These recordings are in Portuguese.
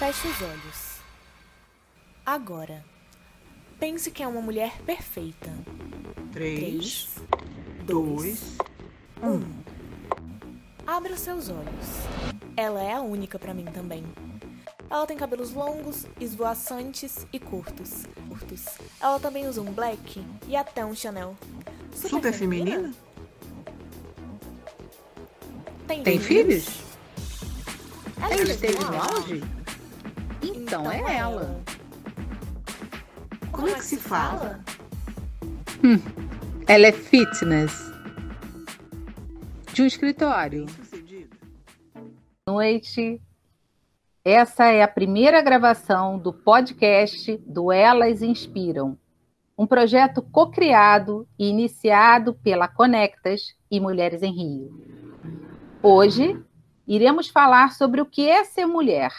Feche os olhos. Agora, pense que é uma mulher perfeita. Três, dois, um. Abra seus olhos. Ela é a única pra mim também. Ela tem cabelos longos, esvoaçantes e curtos. curtos. Ela também usa um black e até um Chanel. Super feminina? Tem, Tem filhos? filhos? Esteve esteve no auge? Então, é ela. Como é que se fala? Ela é fitness. De um escritório. Sucedido. Noite. Essa é a primeira gravação do podcast do Elas Inspiram, um projeto co-criado e iniciado pela Conectas e Mulheres em Rio. Hoje, iremos falar sobre o que é ser mulher,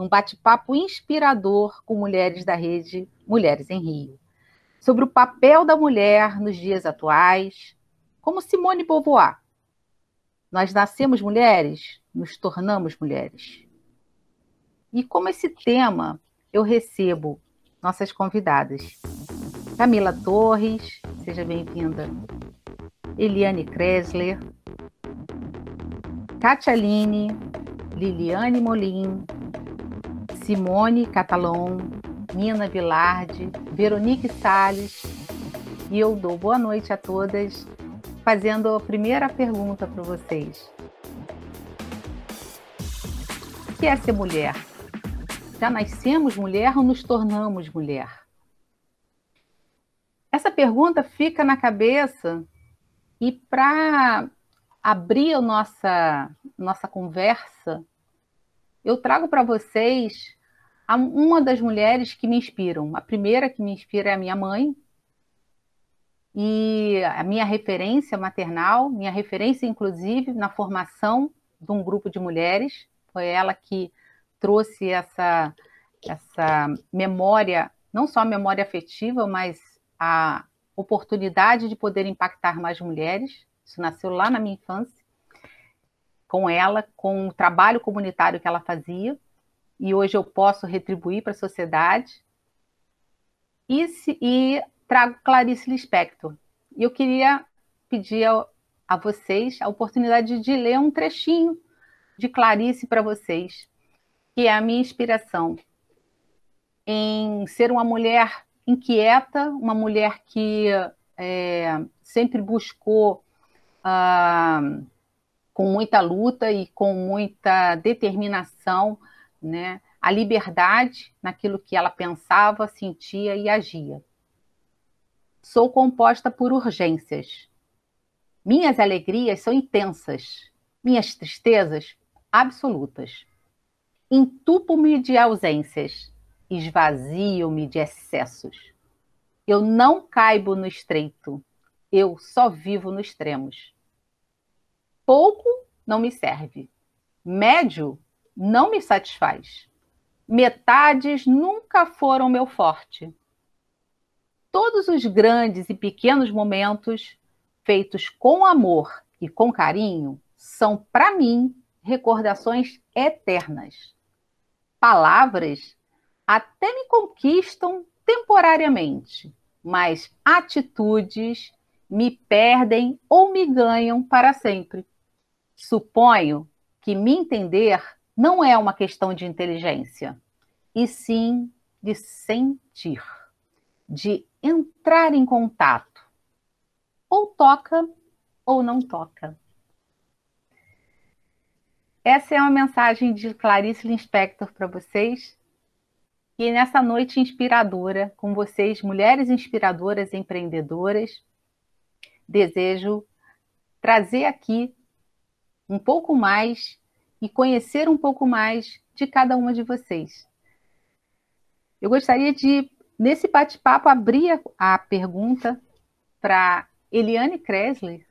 num bate-papo inspirador com mulheres da rede Mulheres em Rio, sobre o papel da mulher nos dias atuais, como Simone Beauvoir. Nós nascemos mulheres, nos tornamos mulheres. E como esse tema, eu recebo nossas convidadas. Camila Torres, seja bem-vinda. Eliane Kresler, Katia Liliane Molim, Simone Catalon, Nina Vilardi, Veronique Salles, e eu dou boa noite a todas, fazendo a primeira pergunta para vocês. O que é ser mulher? Já nascemos mulher ou nos tornamos mulher? Essa pergunta fica na cabeça e para abrir a nossa, nossa conversa, eu trago para vocês uma das mulheres que me inspiram. A primeira que me inspira é a minha mãe, e a minha referência maternal, minha referência, inclusive, na formação de um grupo de mulheres. Foi ela que trouxe essa, essa memória, não só a memória afetiva, mas a oportunidade de poder impactar mais mulheres. Isso nasceu lá na minha infância, com ela, com o trabalho comunitário que ela fazia, e hoje eu posso retribuir para a sociedade. E, se- e trago Clarice Lispector. E eu queria pedir a, a vocês a oportunidade de ler um trechinho de Clarice para vocês, que é a minha inspiração em ser uma mulher inquieta, uma mulher que é, sempre buscou ah, com muita luta e com muita determinação, né, a liberdade naquilo que ela pensava, sentia e agia. Sou composta por urgências. Minhas alegrias são intensas, minhas tristezas absolutas. Entupo-me de ausências, esvazio-me de excessos. Eu não caibo no estreito, eu só vivo nos extremos. Pouco não me serve, médio não me satisfaz. Metades nunca foram meu forte. Todos os grandes e pequenos momentos, feitos com amor e com carinho, são para mim recordações eternas. Palavras até me conquistam temporariamente, mas atitudes me perdem ou me ganham para sempre. Suponho que me entender não é uma questão de inteligência, e sim de sentir, de entrar em contato. Ou toca ou não toca. Essa é uma mensagem de Clarice Lispector para vocês. E nessa noite inspiradora, com vocês, mulheres inspiradoras, empreendedoras, desejo trazer aqui um pouco mais e conhecer um pouco mais de cada uma de vocês. Eu gostaria de, nesse bate-papo, abrir a, pergunta para Eliane Kresler.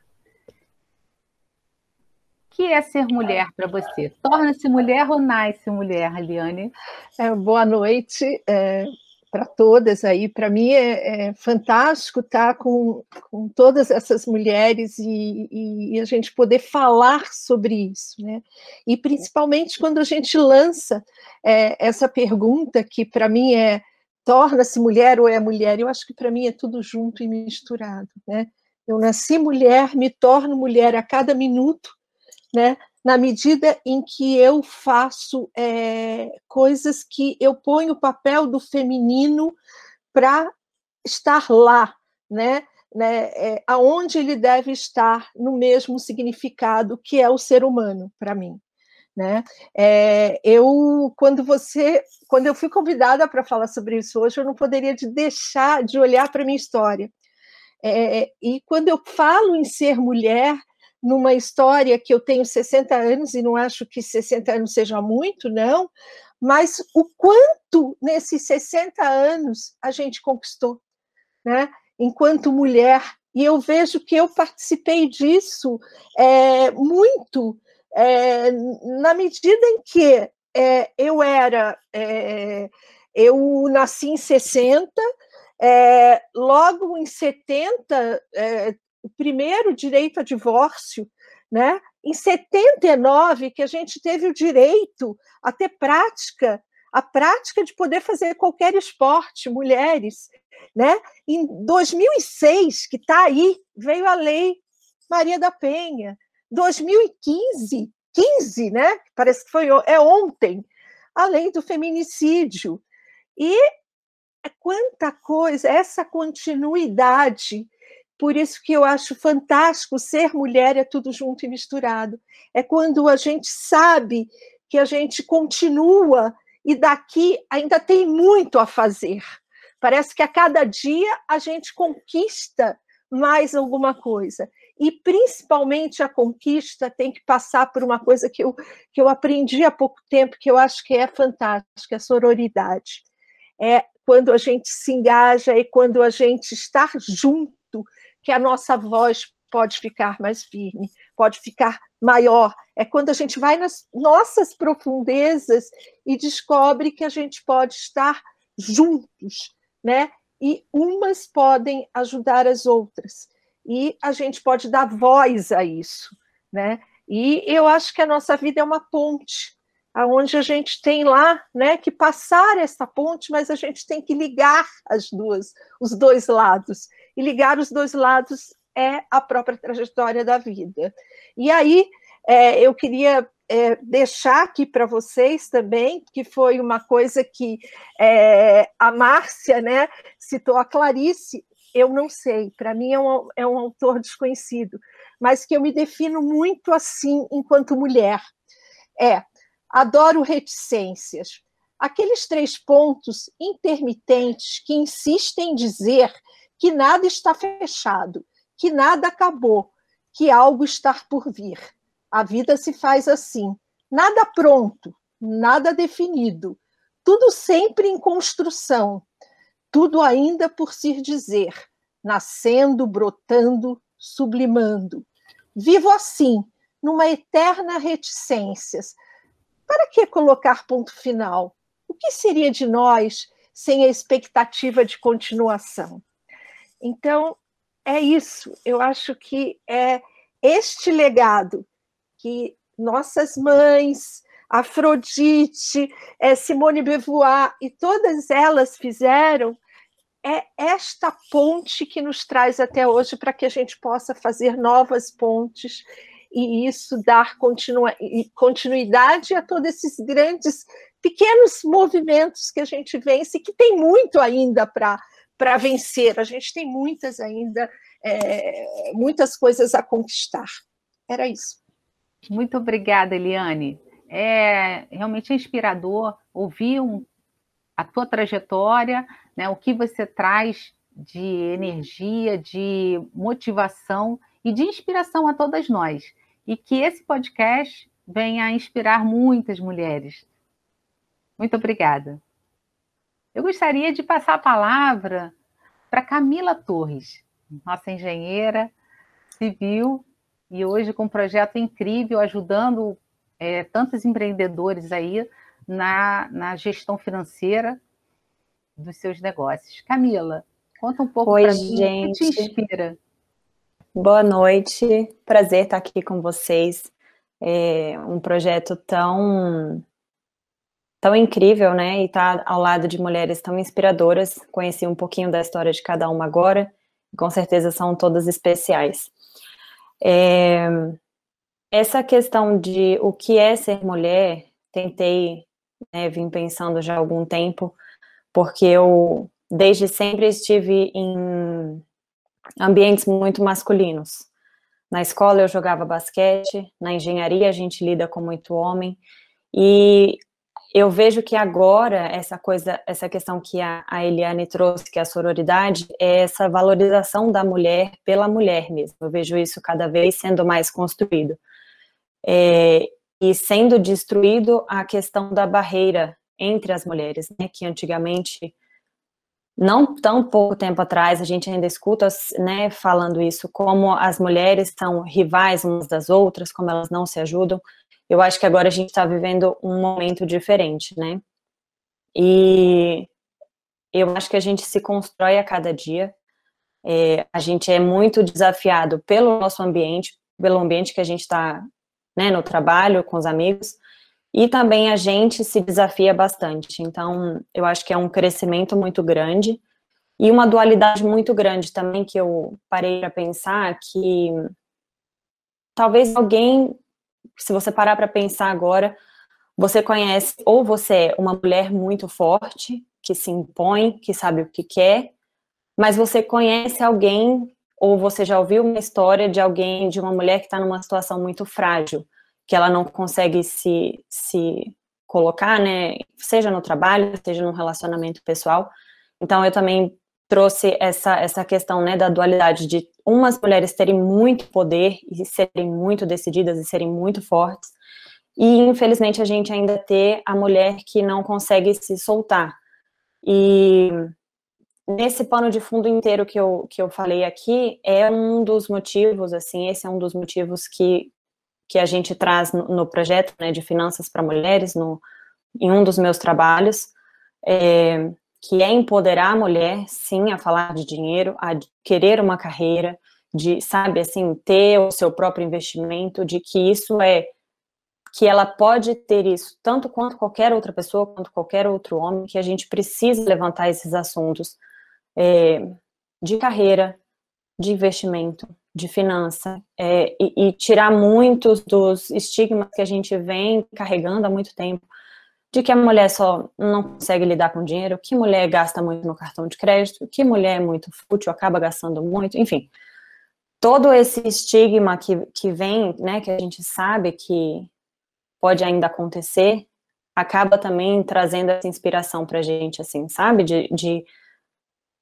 O que é ser mulher para você? Torna-se mulher ou nasce mulher, Eliane? É, boa noite. É, para todas aí. Para mim é, é, fantástico estar com, com todas essas mulheres e, e, e, a gente poder falar sobre isso, né? E principalmente quando a gente lança é, essa pergunta que para mim é torna-se mulher ou é mulher. Eu acho que para mim é tudo junto e misturado, né? Eu nasci mulher, me torno mulher a cada minuto, né? Na medida em que eu faço é, coisas que eu ponho o papel do feminino para estar lá, né? né é, aonde ele deve estar no mesmo significado que é o ser humano para mim. Né? É, eu, quando você, quando eu fui convidada para falar sobre isso hoje, eu não poderia de deixar de olhar para minha história. É, e quando eu falo em ser mulher, numa história que eu tenho 60 anos e não acho que 60 anos seja muito, não, mas o quanto nesses 60 anos a gente conquistou, né? Enquanto mulher, e eu vejo que eu participei disso é, muito é, na medida em que é, eu era, é, eu nasci em 60, é, logo em 70 o primeiro direito a divórcio, né? Em 79 que a gente teve o direito a ter prática, a prática de poder fazer qualquer esporte, mulheres, né? Em 2006 que está aí veio a lei Maria da Penha. 2015, 15, né? Parece que foi é ontem, a lei do feminicídio. E é quanta coisa, essa continuidade por isso que eu acho fantástico ser mulher é tudo junto e misturado. É quando a gente sabe que a gente continua e daqui ainda tem muito a fazer. Parece que a cada dia a gente conquista mais alguma coisa. E principalmente a conquista tem que passar por uma coisa que eu, que eu aprendi há pouco tempo, que eu acho que é fantástica, a sororidade. É quando a gente se engaja e quando a gente está junto que a nossa voz pode ficar mais firme, pode ficar maior. É quando a gente vai nas nossas profundezas e descobre que a gente pode estar juntos, né? E umas podem ajudar as outras. E a gente pode dar voz a isso, né? E eu acho que a nossa vida é uma ponte, aonde a gente tem lá, né, que passar essa ponte, mas a gente tem que ligar as duas, os dois lados e ligar os dois lados é a própria trajetória da vida. E aí é, eu queria é, deixar aqui para vocês também, que foi uma coisa que é, a Márcia né, citou a Clarice, eu não sei, para mim é um, é um autor desconhecido, mas que eu me defino muito assim enquanto mulher. É, adoro reticências. Aqueles três pontos intermitentes que insistem em dizer que nada está fechado, que nada acabou, que algo está por vir. A vida se faz assim, nada pronto, nada definido, tudo sempre em construção, tudo ainda por se dizer, nascendo, brotando, sublimando. Vivo assim, numa eterna reticências. Para que colocar ponto final? O que seria de nós sem a expectativa de continuação? Então, é isso. Eu acho que é este legado que nossas mães, Afrodite, é, Simone Beauvoir e todas elas fizeram é esta ponte que nos traz até hoje para que a gente possa fazer novas pontes e isso dar continuidade a todos esses grandes, pequenos movimentos que a gente vence, que tem muito ainda para para vencer. A gente tem muitas ainda, é, muitas coisas a conquistar. Era isso. Muito obrigada, Eliane. É realmente inspirador ouvir um, a tua trajetória, né, o que você traz de energia, de motivação e de inspiração a todas nós. E que esse podcast venha a inspirar muitas mulheres. Muito obrigada. Eu gostaria de passar a palavra para Camila Torres, nossa engenheira civil, e hoje com um projeto incrível, ajudando é, tantos empreendedores aí na, na gestão financeira dos seus negócios. Camila, conta um pouco para mim o que te inspira. Boa noite, prazer estar aqui com vocês. É um projeto tão tão incrível, né? E estar ao lado de mulheres tão inspiradoras. Conheci um pouquinho da história de cada uma agora, com certeza são todas especiais. É, essa questão de o que é ser mulher, tentei, né, vim pensando já há algum tempo, porque eu desde sempre estive em ambientes muito masculinos. Na escola eu jogava basquete, na engenharia a gente lida com muito homem, e eu vejo que agora essa coisa, essa questão que a, a Eliane trouxe, que é a sororidade, é essa valorização da mulher pela mulher mesmo. Eu vejo isso cada vez sendo mais construído. É, e sendo destruído a questão da barreira entre as mulheres, né, que antigamente não tão pouco tempo atrás, a gente ainda escuta, né, falando isso, como as mulheres são rivais umas das outras, como elas não se ajudam. Eu acho que agora a gente está vivendo um momento diferente, né? E eu acho que a gente se constrói a cada dia. É, a gente é muito desafiado pelo nosso ambiente, pelo ambiente que a gente está, né, no trabalho, com os amigos, e também a gente se desafia bastante. Então, eu acho que é um crescimento muito grande e uma dualidade muito grande também que eu parei para pensar que talvez alguém, se você parar para pensar agora, você conhece ou você é uma mulher muito forte, que se impõe, que sabe o que quer, mas você conhece alguém ou você já ouviu uma história de alguém, de uma mulher que está numa situação muito frágil que ela não consegue se, se colocar, né, seja no trabalho, seja no relacionamento pessoal. Então, eu também trouxe essa, essa questão, né, da dualidade de umas mulheres terem muito poder e serem muito decididas e serem muito fortes, e infelizmente a gente ainda ter a mulher que não consegue se soltar. E nesse pano de fundo inteiro que eu, que eu falei aqui, é um dos motivos, assim, esse é um dos motivos que, que a gente traz no, no projeto né, de finanças para mulheres, no, em um dos meus trabalhos, é, que é empoderar a mulher, sim, a falar de dinheiro, a querer uma carreira, de, sabe, assim, ter o seu próprio investimento, de que isso é, que ela pode ter isso, tanto quanto qualquer outra pessoa, quanto qualquer outro homem, que a gente precisa levantar esses assuntos é, de carreira, de investimento, de finança é, e, e, tirar muitos dos estigmas que a gente vem carregando há muito tempo, de que a mulher só não consegue lidar com dinheiro, que mulher gasta muito no cartão de crédito, que mulher é muito fútil, acaba gastando muito, enfim. Todo esse estigma que, que vem, né, que a gente sabe que pode ainda acontecer, acaba também trazendo essa inspiração para a gente, assim, sabe? De, de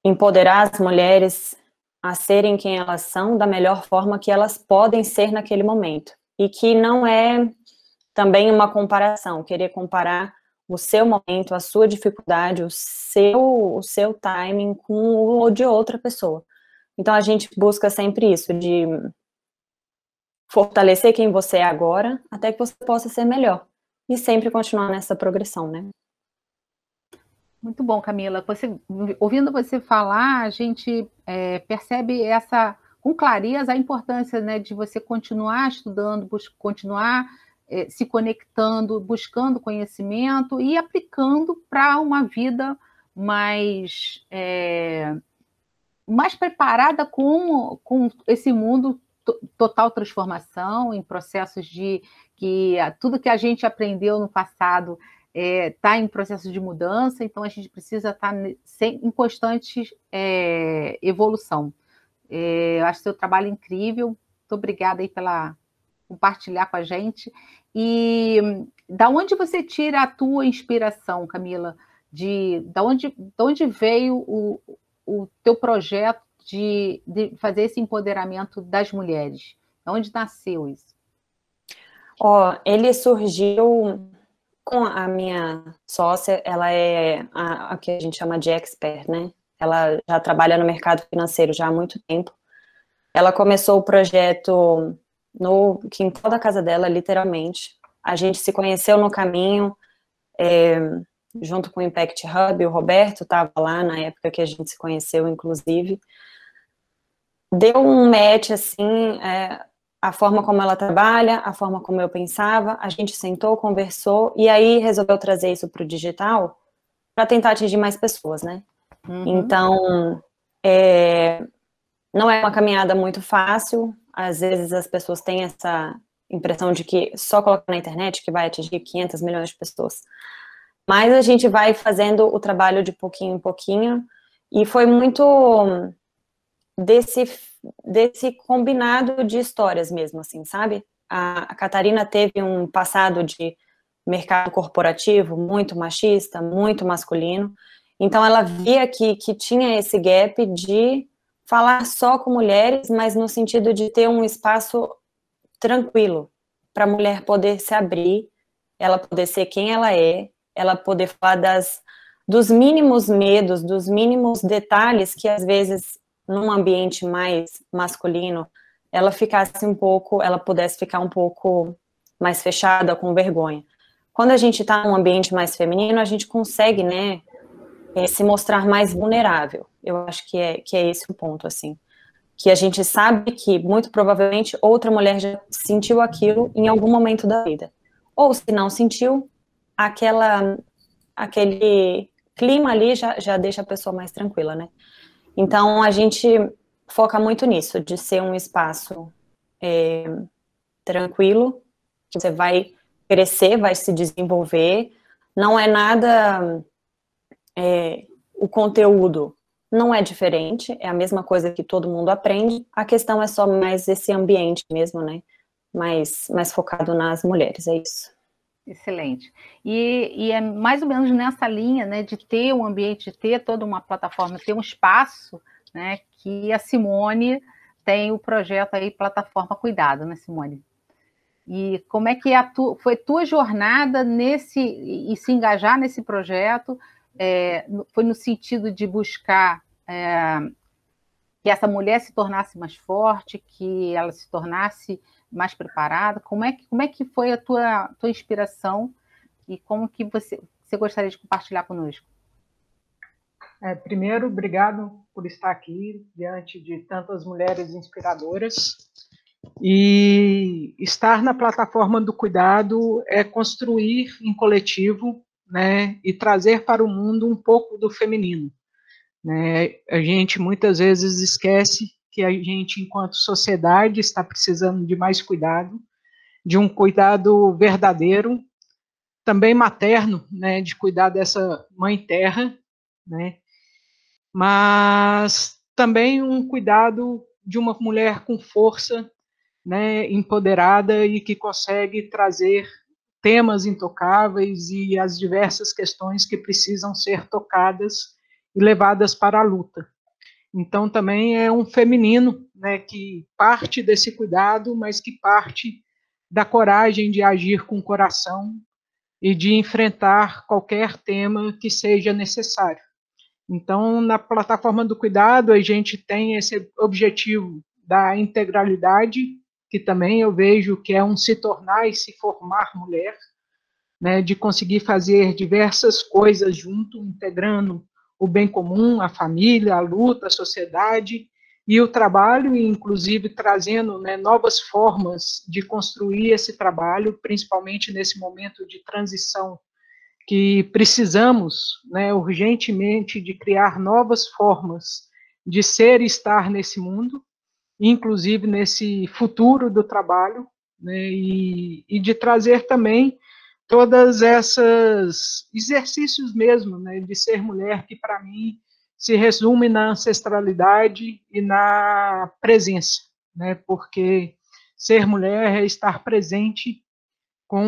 empoderar as mulheres a serem quem elas são da melhor forma que elas podem ser naquele momento. E que não é também uma comparação, querer comparar o seu momento, a sua dificuldade, o seu, o seu timing com o de outra pessoa. Então a gente busca sempre isso, de fortalecer quem você é agora, até que você possa ser melhor. E sempre continuar nessa progressão, né? Muito bom, Camila. Você, ouvindo você falar, a gente é, percebe essa com clareza a importância né, de você continuar estudando, continuar é, se conectando, buscando conhecimento e aplicando para uma vida mais, é, mais preparada com, com esse mundo total transformação, em processos de que tudo que a gente aprendeu no passado está é, tá em processo de mudança, então a gente precisa estar tá em constante é, evolução. É, eu acho seu trabalho incrível, muito obrigada aí pela compartilhar com a gente. E da onde você tira a tua inspiração, Camila? De da onde, da onde veio o, o teu projeto de, de fazer esse empoderamento das mulheres? Da onde nasceu isso? Oh, ele surgiu com a minha sócia, ela é a, a, que a gente chama de expert, né? Ela já trabalha no mercado financeiro já há muito tempo. Ela começou o projeto no quintal da casa dela, literalmente. A gente se conheceu no caminho, é, junto com o Impact Hub, o Roberto estava lá na época que a gente se conheceu, inclusive. Deu um match, assim, é, a forma como ela trabalha, a forma como eu pensava, a gente sentou, conversou, e aí resolveu trazer isso para o digital para tentar atingir mais pessoas, né? Uhum. Então, é, não é uma caminhada muito fácil, às vezes as pessoas têm essa impressão de que só colocar na internet que vai atingir 500 milhões de pessoas. Mas a gente vai fazendo o trabalho de pouquinho em pouquinho, e foi muito desse, desse combinado de histórias mesmo, assim, sabe? A, a Catarina teve um passado de mercado corporativo muito machista, muito masculino, então ela via que, que tinha esse gap de falar só com mulheres, mas no sentido de ter um espaço tranquilo para a mulher poder se abrir, ela poder ser quem ela é, ela poder falar das dos mínimos medos, dos mínimos detalhes que às vezes num ambiente mais masculino, ela ficasse um pouco, ela pudesse ficar um pouco mais fechada, com vergonha. Quando a gente está num ambiente mais feminino, a gente consegue, né, é, se mostrar mais vulnerável. Eu acho que é, que é esse o ponto, assim. Que a gente sabe que, muito provavelmente, outra mulher já sentiu aquilo em algum momento da vida. Ou, se não sentiu, aquela, aquele clima ali já, já deixa a pessoa mais tranquila, né? Então, a gente foca muito nisso, de ser um espaço é, tranquilo, que você vai crescer, vai se desenvolver. Não é nada. É, o conteúdo não é diferente, é a mesma coisa que todo mundo aprende. A questão é só mais esse ambiente mesmo, né? Mais, mais focado nas mulheres, é isso. Excelente. E, e, é mais ou menos nessa linha, né, de ter um ambiente, de ter toda uma plataforma, ter um espaço, né, que a Simone tem o projeto aí, Plataforma Cuidado, né, Simone? E como é que a tu, foi tua jornada nesse, e se engajar nesse projeto, é, foi no sentido de buscar é, que essa mulher se tornasse mais forte, que ela se tornasse mais preparada? Como é que, como é que foi a tua, tua inspiração e como que você, você gostaria de compartilhar conosco? É, primeiro, obrigado por estar aqui diante de tantas mulheres inspiradoras. E estar na plataforma do cuidado é construir em coletivo né, e trazer para o mundo um pouco do feminino. Né? A gente muitas vezes esquece que a gente, enquanto sociedade, está precisando de mais cuidado, de um cuidado verdadeiro, também materno, né, de cuidar dessa mãe terra, né, mas também um cuidado de uma mulher com força, né, empoderada e que consegue trazer temas intocáveis e as diversas questões que precisam ser tocadas e levadas para a luta. Então, também é um feminino né, que parte desse cuidado, mas que parte da coragem de agir com o coração e de enfrentar qualquer tema que seja necessário. Então, na plataforma do cuidado, a gente tem esse objetivo da integralidade, que também eu vejo que é um se tornar e se formar mulher, né, de conseguir fazer diversas coisas junto, integrando o bem comum, a família, a luta, a sociedade e o trabalho, inclusive trazendo né, novas formas de construir esse trabalho, principalmente nesse momento de transição que precisamos né, urgentemente de criar novas formas de ser e estar nesse mundo, inclusive nesse futuro do trabalho, né, e, e de trazer também todas essas exercícios mesmo, né, de ser mulher que para mim se resume na ancestralidade e na presença, né, porque ser mulher é estar presente com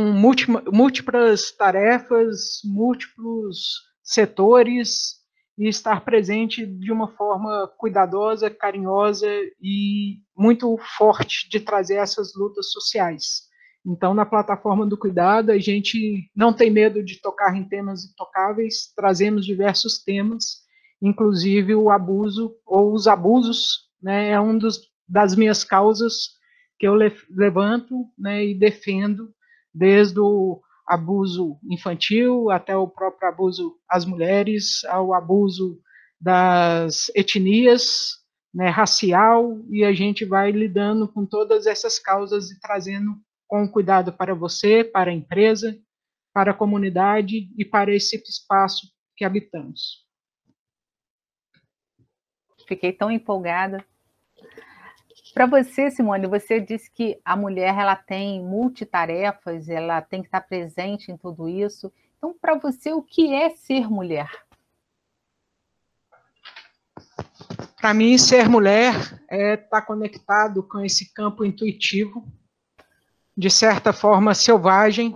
múltiplas tarefas, múltiplos setores e estar presente de uma forma cuidadosa, carinhosa e muito forte de trazer essas lutas sociais. Então, na plataforma do cuidado, a gente não tem medo de tocar em temas intocáveis, trazemos diversos temas, inclusive o abuso ou os abusos, né, é um dos, das minhas causas que eu levanto né, e defendo desde o abuso infantil, até o próprio abuso às mulheres, ao abuso das etnias, né, racial, e a gente vai lidando com todas essas causas e trazendo com cuidado para você, para a empresa, para a comunidade e para esse espaço que habitamos. Fiquei tão empolgada. Para você, Simone, você disse que a mulher ela tem multitarefas, ela tem que estar presente em tudo isso. Então, para você, o que é ser mulher? Para mim, ser mulher é estar tá conectado com esse campo intuitivo, de certa forma selvagem,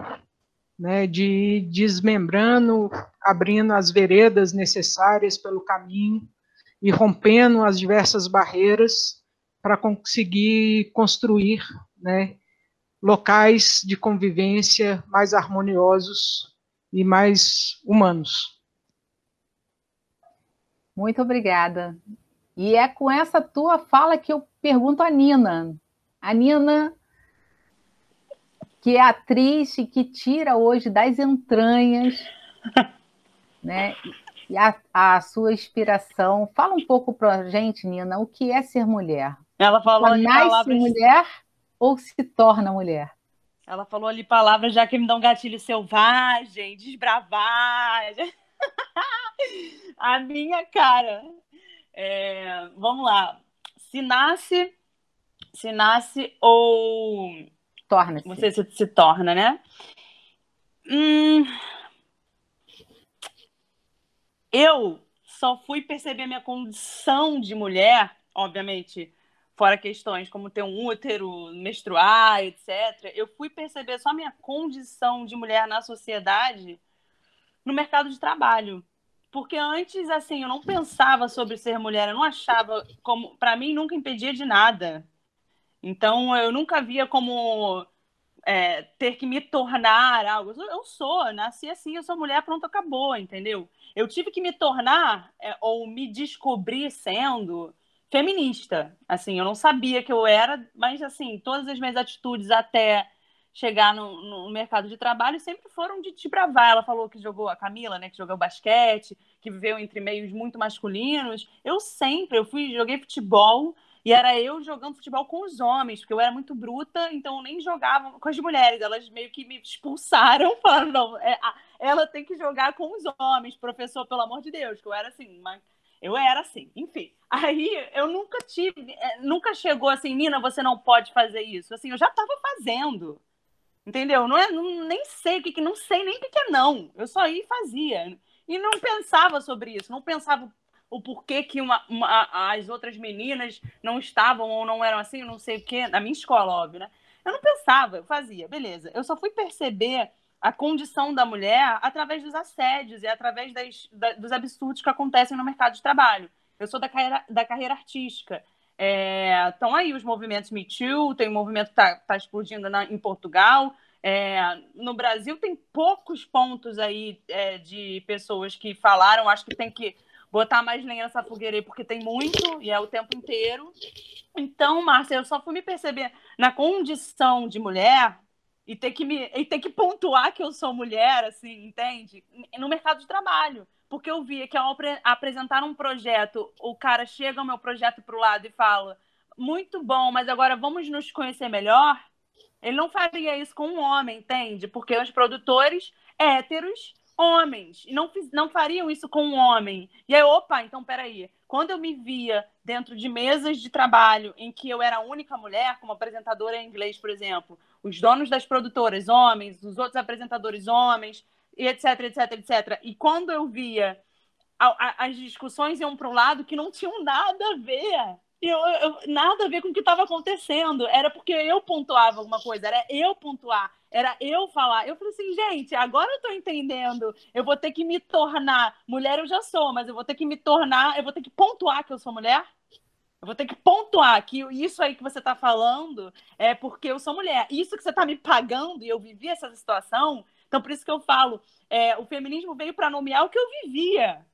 né, de ir desmembrando, abrindo as veredas necessárias pelo caminho e rompendo as diversas barreiras para conseguir construir né, locais de convivência mais harmoniosos e mais humanos. Muito obrigada. E é com essa tua fala que eu pergunto a Nina. A Nina, que é atriz e que tira hoje das entranhas, né? A, a sua inspiração. Fala um pouco para a gente, Nina, o que é ser mulher? Ela falou Ela nasce palavras... mulher ou se torna mulher? Ela falou ali palavras já que me dão gatilho selvagem, desbravar. a minha cara. É, vamos lá. Se nasce, se nasce ou torna-se. Você se, se, torna, né? Hum, eu só fui perceber minha condição de mulher, obviamente, fora questões como ter um útero, menstruar, etc. Eu fui perceber só minha condição de mulher na sociedade no mercado de trabalho. Porque antes, assim, eu não pensava sobre ser mulher, eu não achava como. Para mim, nunca impedia de nada. Então, eu nunca via como é, ter que me tornar algo. Eu sou, nasci assim, eu sou mulher, pronto, acabou, entendeu? Eu tive que me tornar é, ou me descobrir sendo feminista. Assim, eu não sabia que eu era, mas assim, todas as minhas atitudes até chegar no, no, mercado de trabalho sempre foram de te bravar. Ela falou que jogou a Camila, né, que jogou basquete, que viveu entre meios muito masculinos. Eu sempre, eu fui, joguei futebol e era eu jogando futebol com os homens, porque eu era muito bruta, então eu nem jogava com as mulheres. Elas meio que me expulsaram, falaram, não, é, ela tem que jogar com os homens, professor, pelo amor de Deus, que eu era assim, uma eu era assim, enfim. Aí eu nunca tive, é, nunca chegou assim, Nina, você não pode fazer isso. Assim, eu já estava fazendo. Entendeu? Não é, não, nem sei o que, não sei nem o que é não. Eu só ia e fazia. E não pensava sobre isso, não pensava o porquê que uma, uma, as outras meninas não estavam ou não eram assim, não sei o quê. Na minha escola, óbvio, né? Eu não pensava, eu fazia, beleza. Eu só fui perceber a condição da mulher através dos assédios e através das, da, dos absurdos que acontecem no mercado de trabalho. Eu sou da carreira, da carreira artística. Estão é, aí os movimentos Me Too, tem um movimento que está tá explodindo na, em Portugal. É, no Brasil tem poucos pontos aí é, de pessoas que falaram, acho que tem que botar mais lenha nessa fogueira aí, porque tem muito e é o tempo inteiro. Então, Márcia, eu só fui me perceber na condição de mulher e ter que me e ter que pontuar que eu sou mulher, assim, entende? No mercado de trabalho. Porque eu via que ao apresentar um projeto, o cara chega ao meu projeto para o lado e fala: muito bom, mas agora vamos nos conhecer melhor. Ele não faria isso com um homem, entende? Porque os produtores héteros, homens, e não, não fariam isso com um homem. E aí, opa, então peraí. Quando eu me via dentro de mesas de trabalho em que eu era a única mulher, como apresentadora em inglês, por exemplo, os donos das produtoras, homens, os outros apresentadores, homens, e etc, etc, etc. E quando eu via a, a, as discussões iam para um lado que não tinham nada a ver. Eu, eu, nada a ver com o que estava acontecendo. Era porque eu pontuava alguma coisa, era eu pontuar, era eu falar. Eu falei assim, gente, agora eu estou entendendo. Eu vou ter que me tornar. Mulher eu já sou, mas eu vou ter que me tornar, eu vou ter que pontuar que eu sou mulher. Eu vou ter que pontuar que isso aí que você está falando é porque eu sou mulher. Isso que você está me pagando e eu vivi essa situação. Então, por isso que eu falo, é, o feminismo veio para nomear o que eu vivia.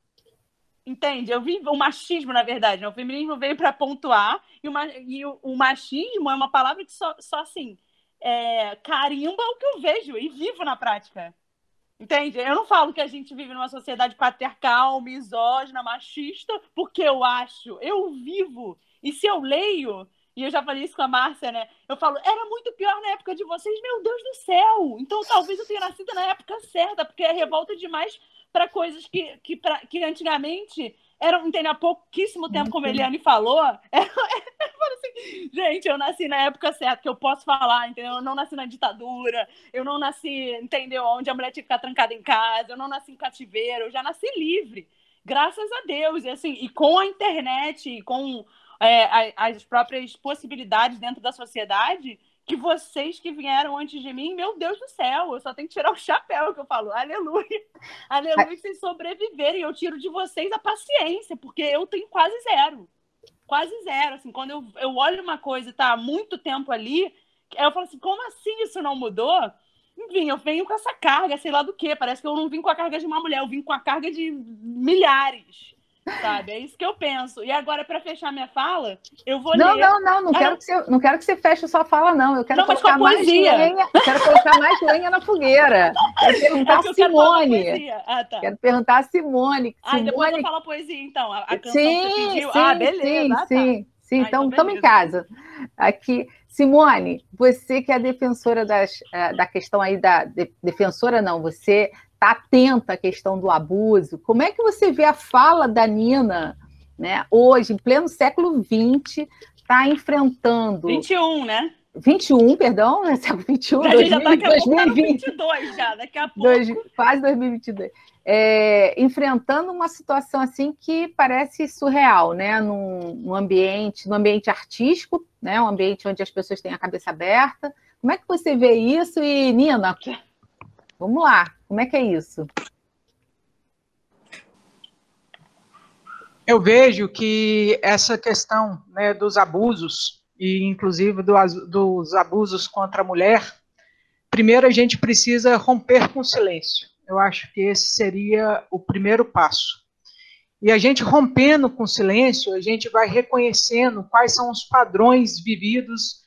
Entende? Eu vi o machismo, na verdade. Né? O feminismo veio para pontuar e, o, e o, o, machismo é uma palavra que só, só assim é, carimba o que eu vejo e vivo na prática. Entende? Eu não falo que a gente vive numa sociedade patriarcal, misógina, machista, porque eu acho. Eu vivo. E se eu leio, e eu já falei isso com a Márcia, né? Eu falo, era muito pior na época de vocês, meu Deus do céu! Então talvez eu tenha nascido na época certa, porque é revolta demais para coisas que, que, pra, que antigamente eram, entendeu? Há pouquíssimo tempo, como a Eliane falou. Era, era, assim, gente, eu nasci na época certa, que eu posso falar, entendeu? Eu não nasci na ditadura, eu não nasci, entendeu? Onde a mulher tinha que ficar trancada em casa, eu não nasci em cativeiro, eu já nasci livre. Graças a Deus. E assim, e com a internet, e com é, as próprias possibilidades dentro da sociedade, que vocês que vieram antes de mim, meu Deus do céu, eu só tenho que tirar o chapéu que eu falo, aleluia, aleluia, que vocês sobreviverem, eu tiro de vocês a paciência, porque eu tenho quase zero, quase zero, assim, quando eu, eu olho uma coisa e tá há muito tempo ali, eu falo assim, como assim isso não mudou? Enfim, eu venho com essa carga, sei lá do que, parece que eu não vim com a carga de uma mulher, eu vim com a carga de milhares, sabe? É isso que eu penso. E agora, para fechar minha fala, eu vou não, ler. Não, não, não, quero que você, não quero que você feche sua fala, não. Eu quero não, colocar mais lenha. quero colocar mais lenha na fogueira. Quero perguntar é a Simone. Quero, ah, tá. quero perguntar a Simone. Ah, Simone... depois eu falo poesia, então. A, a sim. Sim, ah, beleza. Sim, ah, tá. sim. Sim, ah, então estamos em casa. Aqui, Simone, você que é defensora das, eh, da questão aí da de, defensora não, você está atenta à questão do abuso. Como é que você vê a fala da Nina né, hoje, em pleno século XX, está enfrentando. 21, né? 21, perdão, né? século 21, a 2000, já tá daqui a 2020. 22 já, daqui a pouco. Dois, quase 2022. É, enfrentando uma situação assim que parece surreal, né? Num, num, ambiente, num ambiente artístico, né? Um ambiente onde as pessoas têm a cabeça aberta. Como é que você vê isso? E, Nina, vamos lá, como é que é isso? Eu vejo que essa questão né, dos abusos, e inclusive do, dos abusos contra a mulher, primeiro a gente precisa romper com o silêncio. Eu acho que esse seria o primeiro passo. E a gente rompendo com o silêncio, a gente vai reconhecendo quais são os padrões vividos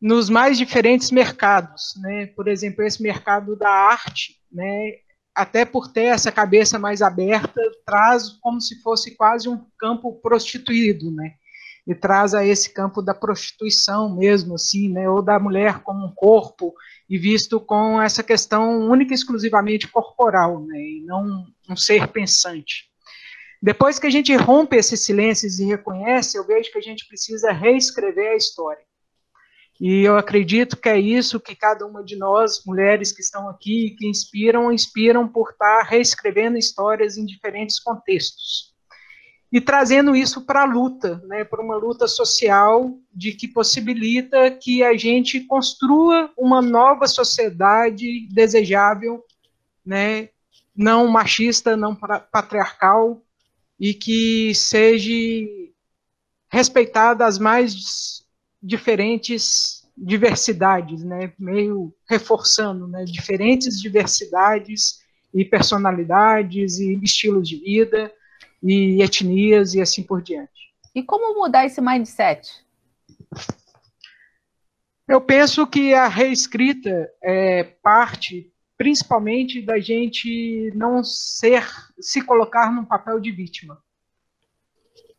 nos mais diferentes mercados, né? Por exemplo, esse mercado da arte, né? até por ter essa cabeça mais aberta, traz como se fosse quase um campo prostituído, né? E traz a esse campo da prostituição mesmo, assim, né? Ou da mulher como um corpo e visto com essa questão única e exclusivamente corporal, né? E não um ser pensante. Depois que a gente rompe esses silêncios e reconhece, eu vejo que a gente precisa reescrever a história. E eu acredito que é isso que cada uma de nós, mulheres que estão aqui, que inspiram, inspiram por estar reescrevendo histórias em diferentes contextos. E trazendo isso para a luta, né, para uma luta social de que possibilita que a gente construa uma nova sociedade desejável, né, não machista, não patriarcal, e que seja respeitada as mais diferentes diversidades, né, meio reforçando, né, diferentes diversidades e personalidades e estilos de vida e etnias e assim por diante. E como mudar esse mindset? Eu penso que a reescrita é parte principalmente da gente não ser, se colocar num papel de vítima.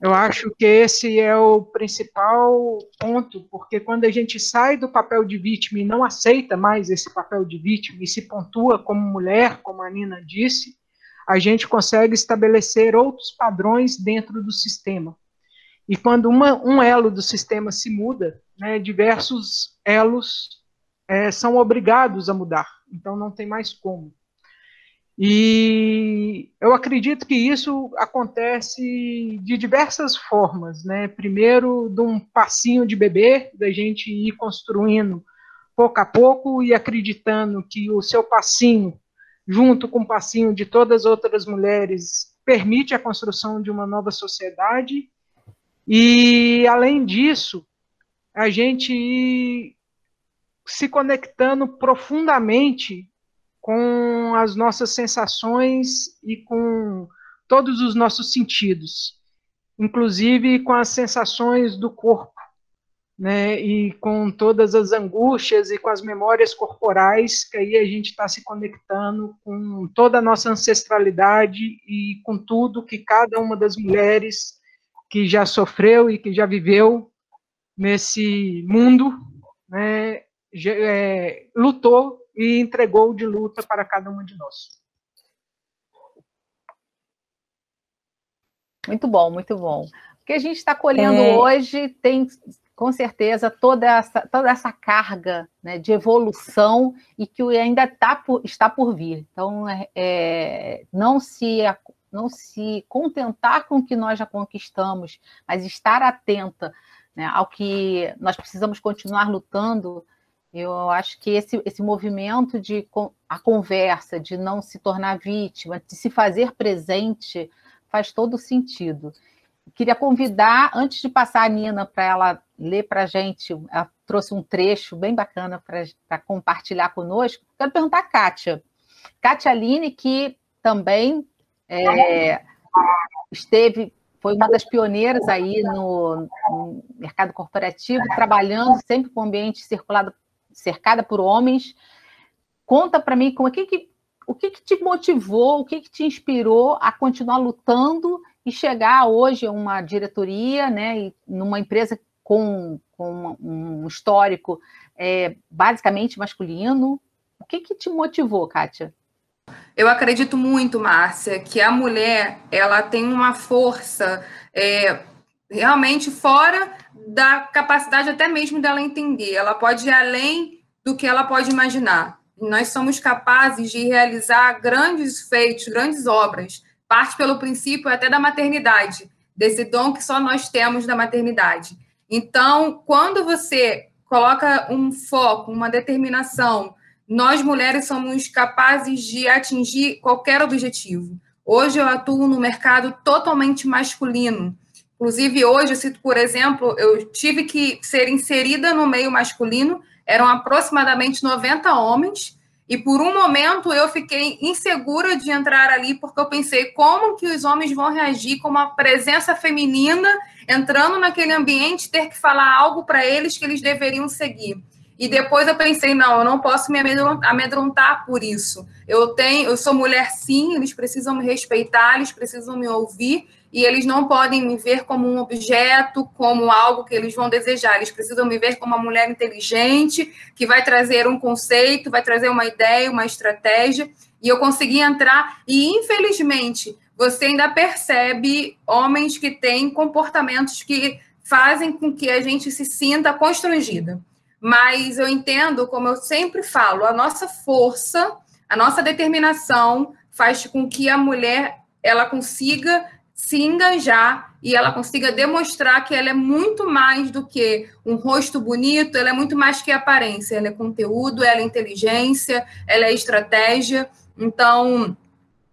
Eu acho que esse é o principal ponto, porque quando a gente sai do papel de vítima e não aceita mais esse papel de vítima e se pontua como mulher, como a Nina disse, a gente consegue estabelecer outros padrões dentro do sistema. E quando uma, um elo do sistema se muda, né, diversos elos é, são obrigados a mudar. Então não tem mais como. E eu acredito que isso acontece de diversas formas, né? Primeiro, de um passinho de bebê, da gente ir construindo pouco a pouco e acreditando que o seu passinho, junto com o passinho de todas as outras mulheres, permite a construção de uma nova sociedade. E, além disso, a gente ir se conectando profundamente com as nossas sensações e com todos os nossos sentidos, inclusive com as sensações do corpo, né, e com todas as angústias e com as memórias corporais, que aí a gente está se conectando com toda a nossa ancestralidade e com tudo que cada uma das mulheres que já sofreu e que já viveu nesse mundo, né, é, lutou e entregou de luta para cada uma de nós. Muito bom, muito bom. O que a gente está colhendo é... hoje tem com certeza, toda essa, toda essa carga né, de evolução e que ainda tá por, está por vir. Então, é, é, não, se, não se contentar com o que nós já conquistamos, mas estar atenta né, ao que nós precisamos continuar lutando. Eu acho que esse, esse movimento de a conversa, de não se tornar vítima, de se fazer presente, faz todo sentido. Queria convidar, antes de passar a Nina para ela ler para a gente, ela trouxe um trecho bem bacana para compartilhar conosco. Quero perguntar a Kátia. Kátia Aline, que também é, esteve, foi uma das pioneiras aí no, no mercado corporativo, trabalhando sempre com o ambiente circulado, cercada por homens. Conta para mim como é que, que o que, que, te motivou, o que, que te inspirou a continuar lutando e chegar hoje a uma diretoria, né, numa empresa com, com um histórico é, basicamente masculino. O que, que te motivou, Kátia? Eu acredito muito, Márcia, que a mulher ela tem uma força é, realmente fora da capacidade até mesmo dela entender. Ela pode ir além do que ela pode imaginar. Nós somos capazes de realizar grandes feitos, grandes obras parte pelo princípio até da maternidade, desse dom que só nós temos da maternidade. Então, quando você coloca um foco, uma determinação, nós mulheres somos capazes de atingir qualquer objetivo. Hoje eu atuo no mercado totalmente masculino. Inclusive, hoje, se, por exemplo, eu tive que ser inserida no meio masculino, eram aproximadamente 90 homens, e por um momento eu fiquei insegura de entrar ali, porque eu pensei como que os homens vão reagir com uma presença feminina entrando naquele ambiente, ter que falar algo para eles que eles deveriam seguir. E depois eu pensei, não, eu não posso me amedrontar por isso. Eu tenho, eu sou mulher sim, eles precisam me respeitar, eles precisam me ouvir, e eles não podem me ver como um objeto, como algo que eles vão desejar. Eles precisam me ver como uma mulher inteligente, que vai trazer um conceito, vai trazer uma ideia, uma estratégia. E eu consegui entrar, e infelizmente, você ainda percebe homens que têm comportamentos que fazem com que a gente se sinta constrangida. Mas eu entendo, como eu sempre falo, a nossa força, a nossa determinação faz com que a mulher ela consiga se engajar e ela consiga demonstrar que ela é muito mais do que um rosto bonito, ela é muito mais que aparência, ela é conteúdo, ela é inteligência, ela é estratégia. Então,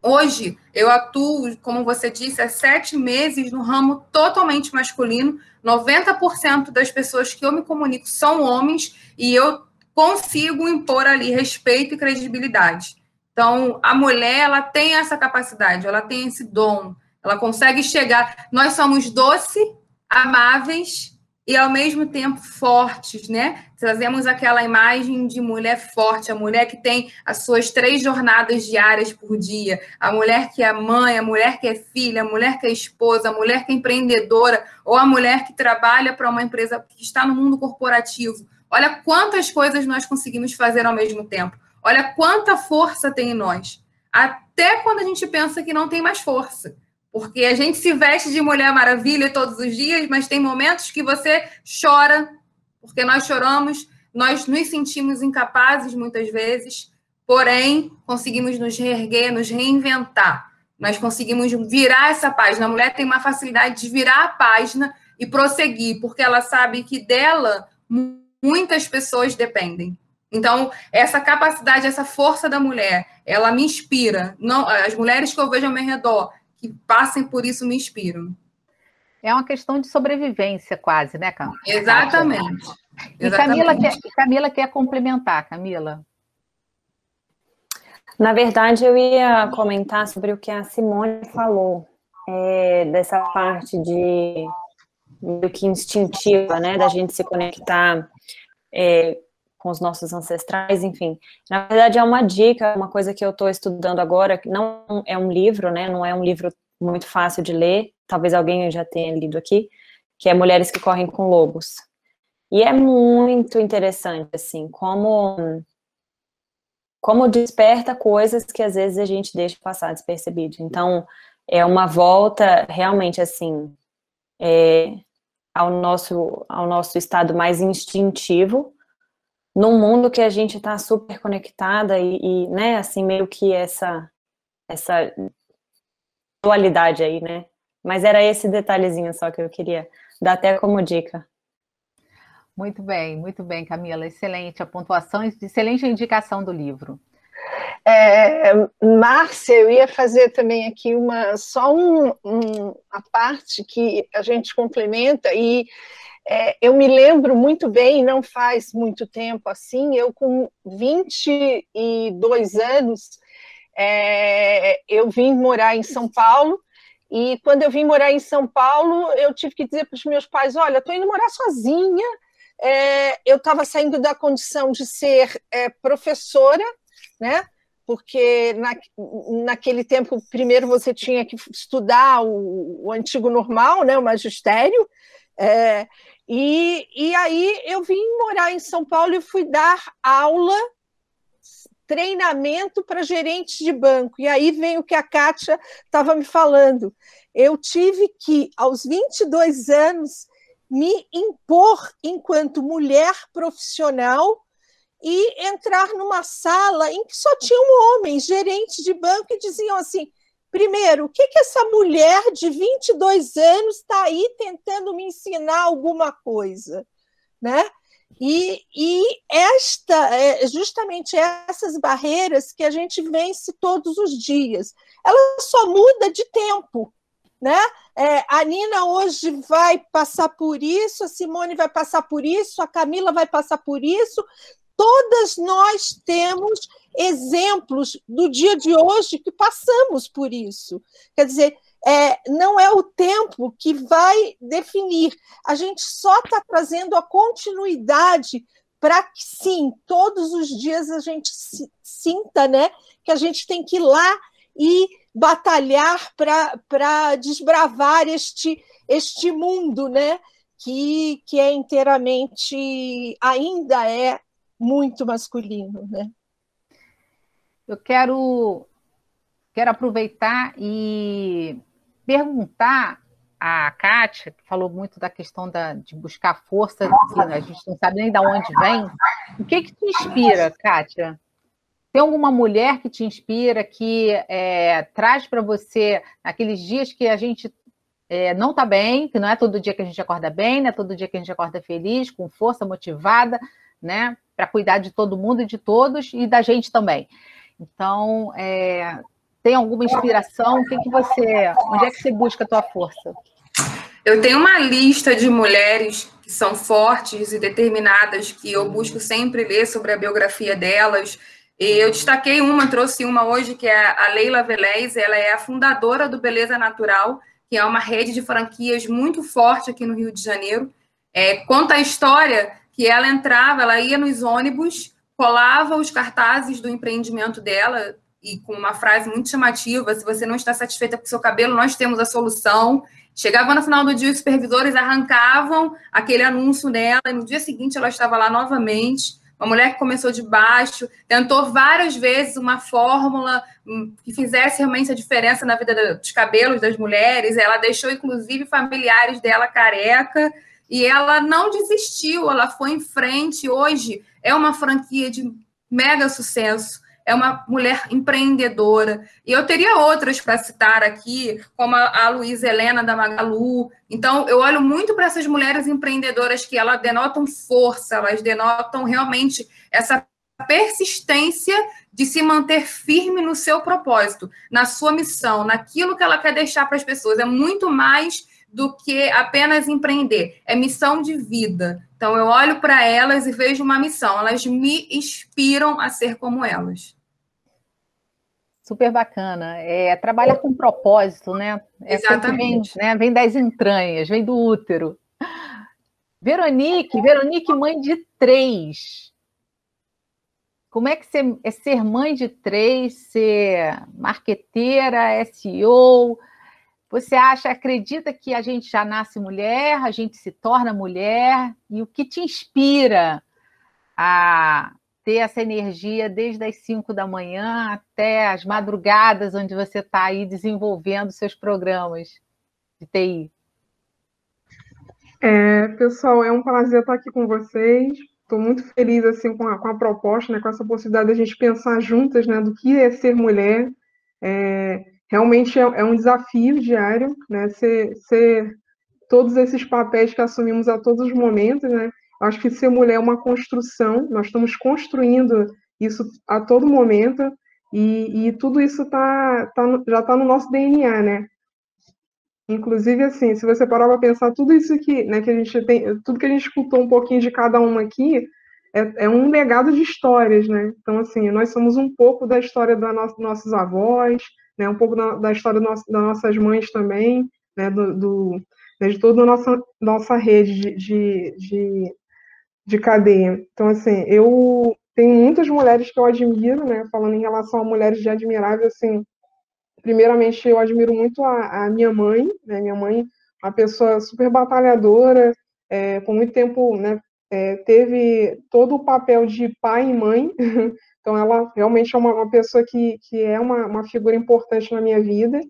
hoje eu atuo, como você disse, há sete meses no ramo totalmente masculino. 90% das pessoas que eu me comunico são homens e eu consigo impor ali respeito e credibilidade. Então, a mulher, ela tem essa capacidade, ela tem esse dom, ela consegue chegar. Nós somos doce, amáveis e ao mesmo tempo fortes, né? Trazemos aquela imagem de mulher forte, a mulher que tem as suas três jornadas diárias por dia, a mulher que é mãe, a mulher que é filha, a mulher que é esposa, a mulher que é empreendedora, ou a mulher que trabalha para uma empresa que está no mundo corporativo. Olha quantas coisas nós conseguimos fazer ao mesmo tempo. Olha quanta força tem em nós. Até quando a gente pensa que não tem mais força. Porque a gente se veste de Mulher Maravilha todos os dias, mas tem momentos que você chora, porque nós choramos, nós nos sentimos incapazes muitas vezes, porém conseguimos nos reerguer, nos reinventar. Nós conseguimos virar essa página. A mulher tem uma facilidade de virar a página e prosseguir, porque ela sabe que dela muitas pessoas dependem. Então, essa capacidade, essa força da mulher, ela me inspira. Não, as mulheres que eu vejo ao meu redor, que passem por isso me inspiram. É uma questão de sobrevivência, quase, né, Camila? Exatamente. E Camila quer, Camila quer complementar, Camila. Na verdade, eu ia comentar sobre o que a Simone falou, é, dessa parte de meio que instintiva, né, da gente se conectar é, com os nossos ancestrais, enfim. Na verdade, é uma dica, uma coisa que eu estou estudando agora, que não é um livro, né, não é um livro muito fácil de ler, talvez alguém já tenha lido aqui, que é Mulheres que Correm com Lobos. E é muito interessante, assim, como como desperta coisas que às vezes a gente deixa passar despercebido. Então, é uma volta realmente assim é, ao nosso ao nosso estado mais instintivo num mundo que a gente está super conectada e, e, né assim meio que essa essa dualidade aí né? Mas era esse detalhezinho só que eu queria dar até como dica. Muito bem muito bem Camila. Excelente a pontuação excelente indicação do livro. É, Márcia, eu ia fazer também aqui uma só um, um, a parte que a gente complementa e é, eu me lembro muito bem, não faz muito tempo assim, eu com 22 anos, é, eu vim morar em São Paulo, e quando eu vim morar em São Paulo, eu tive que dizer para os meus pais, olha, estou indo morar sozinha, é, eu estava saindo da condição de ser é, professora, né? porque na, naquele tempo, primeiro você tinha que estudar o, o antigo normal, né, o magistério, é, e, e aí eu vim morar em São Paulo e fui dar aula, treinamento para gerentes de banco. E aí vem o que a Kátia estava me falando. Eu tive que, aos 22 anos, me impor enquanto mulher profissional e entrar numa sala em que só tinham homens, gerentes de banco, e diziam assim: primeiro, o que, que essa mulher de 22 anos está aí tentando me ensinar alguma coisa? Né? E, e esta, é, justamente essas barreiras que a gente vence todos os dias, ela só muda de tempo. Né? É, a Nina hoje vai passar por isso, a Simone vai passar por isso, a Camila vai passar por isso, todas nós temos exemplos do dia de hoje que passamos por isso. Quer dizer, é, não é o tempo que vai definir, a gente só está trazendo a continuidade para que, sim, todos os dias a gente sinta né, que a gente tem que ir lá e batalhar para desbravar este, este mundo, né? Que, que é inteiramente, ainda é muito masculino, né? Eu quero, quero aproveitar e perguntar a Kátia, que falou muito da questão da, de buscar força, a gente não sabe nem de onde vem. O que, que te inspira, Kátia? Tem alguma mulher que te inspira, que é, traz para você, naqueles dias que a gente é, não está bem, que não é todo dia que a gente acorda bem, não é todo dia que a gente acorda feliz, com força, motivada, né? para cuidar de todo mundo e de todos e da gente também. Então, é, tem alguma inspiração? O que, que você, onde é que você busca a tua força? Eu tenho uma lista de mulheres que são fortes e determinadas que eu busco sempre ler sobre a biografia delas. E eu destaquei uma, trouxe uma hoje que é a Leila Velez. Ela é a fundadora do Beleza Natural, que é uma rede de franquias muito forte aqui no Rio de Janeiro. É, conta a história que ela entrava, ela ia nos ônibus, colava os cartazes do empreendimento dela e com uma frase muito chamativa: se você não está satisfeita com seu cabelo, nós temos a solução. Chegava no final do dia, os supervisores arrancavam aquele anúncio dela, e no dia seguinte ela estava lá novamente. Uma mulher que começou de baixo, tentou várias vezes uma fórmula hum, que fizesse realmente a diferença na vida dos cabelos das mulheres. Ela deixou, inclusive, familiares dela careca e ela não desistiu, ela foi em frente. Hoje é uma franquia de mega sucesso. É uma mulher empreendedora. E eu teria outras para citar aqui, como a, Luísa Helena da Magalu. Então, eu olho muito para essas mulheres empreendedoras que elas denotam força, elas denotam realmente essa persistência de se manter firme no seu propósito, na sua missão, naquilo que ela quer deixar para as pessoas. É muito mais do que apenas empreender, é missão de vida. Então, eu olho para elas e vejo uma missão, elas me inspiram a ser como elas. Super bacana. É, trabalhar com propósito, né? É Exatamente. Vem, né? vem das entranhas, vem do útero. Veronique, Veronique, mãe de três. Como é que você, é ser mãe de três, ser marqueteira, SEO? Você acha, acredita que a gente já nasce mulher, a gente se torna mulher? E o que te inspira a ter essa energia desde as 5 da manhã até as madrugadas, onde você está aí desenvolvendo seus programas de TI? É, pessoal, é um prazer estar aqui com vocês. Estou muito feliz assim com a, com a proposta, né, com essa possibilidade de a gente pensar juntas, né, do que é ser mulher. É, realmente é, é, um desafio diário, né, ser, ser todos esses papéis que assumimos a todos os momentos, né. Acho que ser mulher é uma construção. Nós estamos construindo isso a todo momento e, e tudo isso tá, tá já está no nosso DNA, né? Inclusive, assim, se você parar para pensar, tudo isso que, né, que a gente tem, tudo que a gente escutou um pouquinho de cada uma aqui, é, é um legado de histórias, né? Então, assim, nós somos um pouco da história no, nossos avós, né, um pouco da, da história nosso, das nossas mães também, né, do, do né, de toda a nossa, nossa rede de, de, de, de cadeia. Então, assim, eu tenho muitas mulheres que eu admiro, né, falando em relação a mulheres de admirável, assim, primeiramente, eu admiro muito a, a minha mãe, né? Minha mãe, uma pessoa super batalhadora, é, por muito tempo, né? É, teve todo o papel de pai e mãe, então ela realmente é uma, uma pessoa que, que é uma, uma figura importante na minha vida,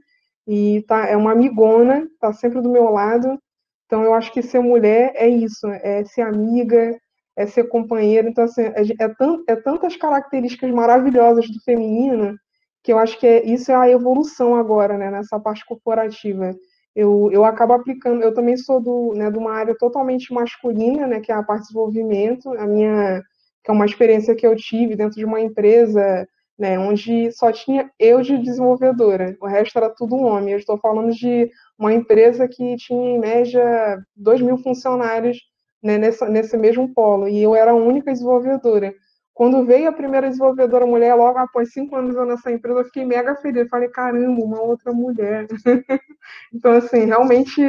e tá, é uma amigona, tá sempre do meu lado, então eu acho que ser mulher é isso, é ser amiga, é ser companheira, então assim, é, é, tant, é tantas características maravilhosas do feminino, que eu acho que é, isso é a evolução agora, né, nessa parte corporativa. Eu, eu acabo aplicando, eu também sou do, né, de uma área totalmente masculina, né, que é a parte de desenvolvimento, a minha, que é uma experiência que eu tive dentro de uma empresa, né, onde só tinha eu de desenvolvedora, o resto era tudo homem. Eu estou falando de uma empresa que tinha, em média, 2 mil funcionários né, nessa, nesse mesmo polo, e eu era a única desenvolvedora. Quando veio a primeira desenvolvedora mulher, logo após cinco anos nessa empresa, eu fiquei mega feliz. Falei, caramba, uma outra mulher. então, assim, realmente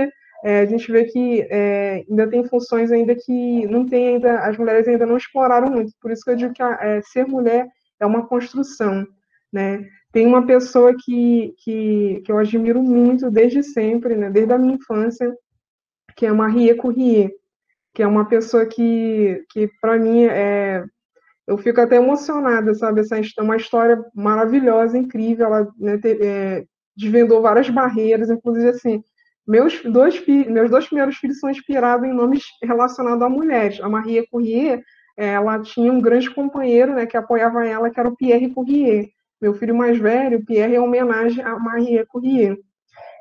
é, a gente vê que é, ainda tem funções ainda que não tem ainda, as mulheres ainda não exploraram muito. Por isso que eu digo que a, é, ser mulher é uma construção, né? Tem uma pessoa que, que, que eu admiro muito desde sempre, né? Desde a minha infância, que é Marie Courrier, que é uma pessoa que, que para mim, é, eu fico até emocionada, sabe? Essa é uma história maravilhosa, incrível. Ela né, te, é, desvendou várias barreiras, inclusive assim. Meus dois, meus dois primeiros filhos são inspirados em nomes relacionados a mulheres. A Maria Courrier, ela tinha um grande companheiro né, que apoiava ela, que era o Pierre Courrier. Meu filho mais velho, Pierre, é homenagem a Maria Courrier.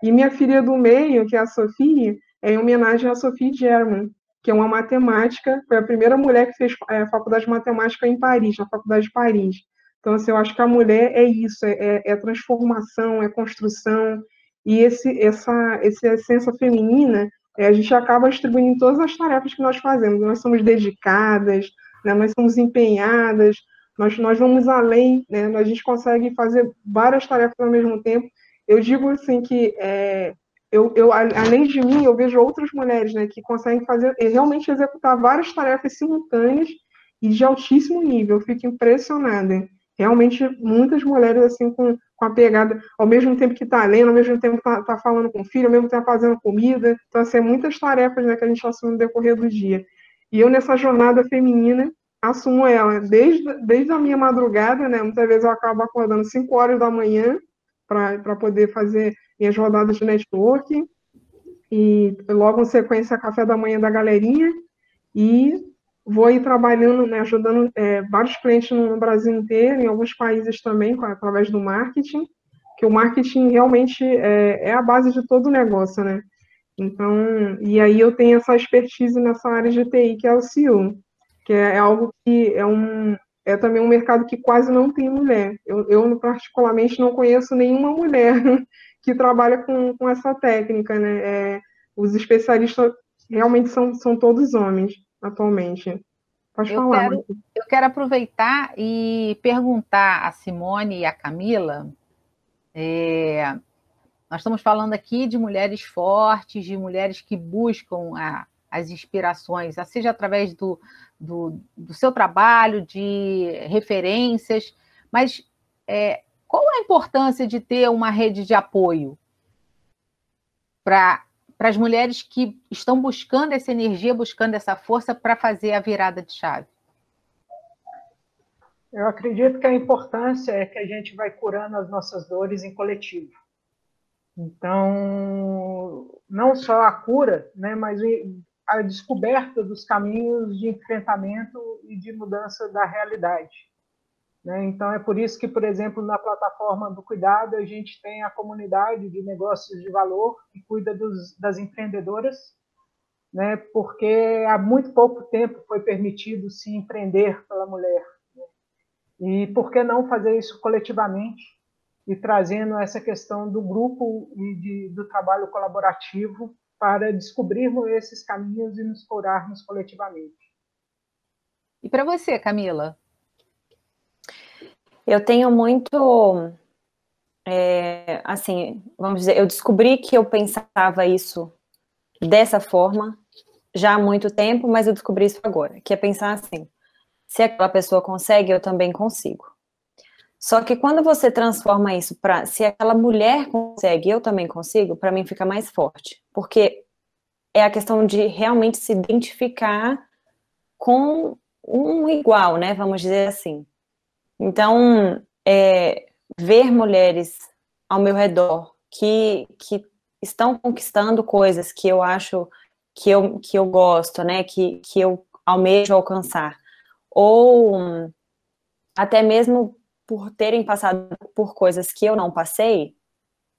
E minha filha do meio, que é a Sophie, é em homenagem a Sophie German, que é uma matemática, foi a primeira mulher que fez é, faculdade de matemática em Paris, na faculdade de Paris. Então, assim, eu acho que a mulher é isso, é, é, é transformação, é construção, e esse, essa, essa essência feminina, é, a gente acaba distribuindo em todas as tarefas que nós fazemos. Nós somos dedicadas, né, nós somos empenhadas, nós, nós vamos além, né, a gente consegue fazer várias tarefas ao mesmo tempo. Eu digo assim que é, eu, eu, além de mim, eu vejo outras mulheres né, que conseguem fazer, realmente executar várias tarefas simultâneas e de altíssimo nível. Eu fico impressionada. Realmente, muitas mulheres assim com, com a pegada, ao mesmo tempo que está lendo, ao mesmo tempo está tá falando com o filho, ao mesmo tempo tá fazendo comida. Então, assim, é muitas tarefas né, que a gente assume no decorrer do dia. E eu, nessa jornada feminina, assumo ela desde, desde a minha madrugada, né? Muitas vezes eu acabo acordando 5 horas da manhã para poder fazer minhas rodadas de networking, e logo em sequência café da manhã da galerinha, e vou ir trabalhando, né, ajudando é, vários clientes no Brasil inteiro, em alguns países também, através do marketing, que o marketing realmente é, é a base de todo o negócio, né? Então, e aí eu tenho essa expertise nessa área de TI, que é o CEO, que é, é algo que é um, é também um mercado que quase não tem mulher. Eu, eu particularmente, não conheço nenhuma mulher que trabalha com, com essa técnica, né? É, os especialistas realmente são, são todos homens, atualmente. Pode eu falar. Quero, eu quero aproveitar e perguntar a Simone e a Camila. É, nós estamos falando aqui de mulheres fortes, de mulheres que buscam a, as inspirações, seja através do, do, do seu trabalho, de referências, mas é, qual a importância de ter uma rede de apoio para as mulheres que estão buscando essa energia, buscando essa força para fazer a virada de chave? Eu acredito que a importância é que a gente vai curando as nossas dores em coletivo. Então, não só a cura, né, mas a descoberta dos caminhos de enfrentamento e de mudança da realidade. Né? Então, é por isso que, por exemplo, na plataforma do Cuidado, a gente tem a comunidade de negócios de valor que cuida dos, das empreendedoras, né? porque há muito pouco tempo foi permitido se empreender pela mulher. Né? E por que não fazer isso coletivamente e trazendo essa questão do grupo e de, do trabalho colaborativo para descobrirmos esses caminhos e nos curarmos coletivamente. E para você, Camila? Eu tenho muito. É, assim, vamos dizer, eu descobri que eu pensava isso dessa forma já há muito tempo, mas eu descobri isso agora, que é pensar assim: se aquela pessoa consegue, eu também consigo. Só que quando você transforma isso para se aquela mulher consegue, eu também consigo, para mim fica mais forte, porque é a questão de realmente se identificar com um igual, né? Vamos dizer assim. Então, é, ver mulheres ao meu redor que, que estão conquistando coisas que eu acho que eu, que eu gosto, né, que, que eu almejo alcançar, ou até mesmo por terem passado por coisas que eu não passei,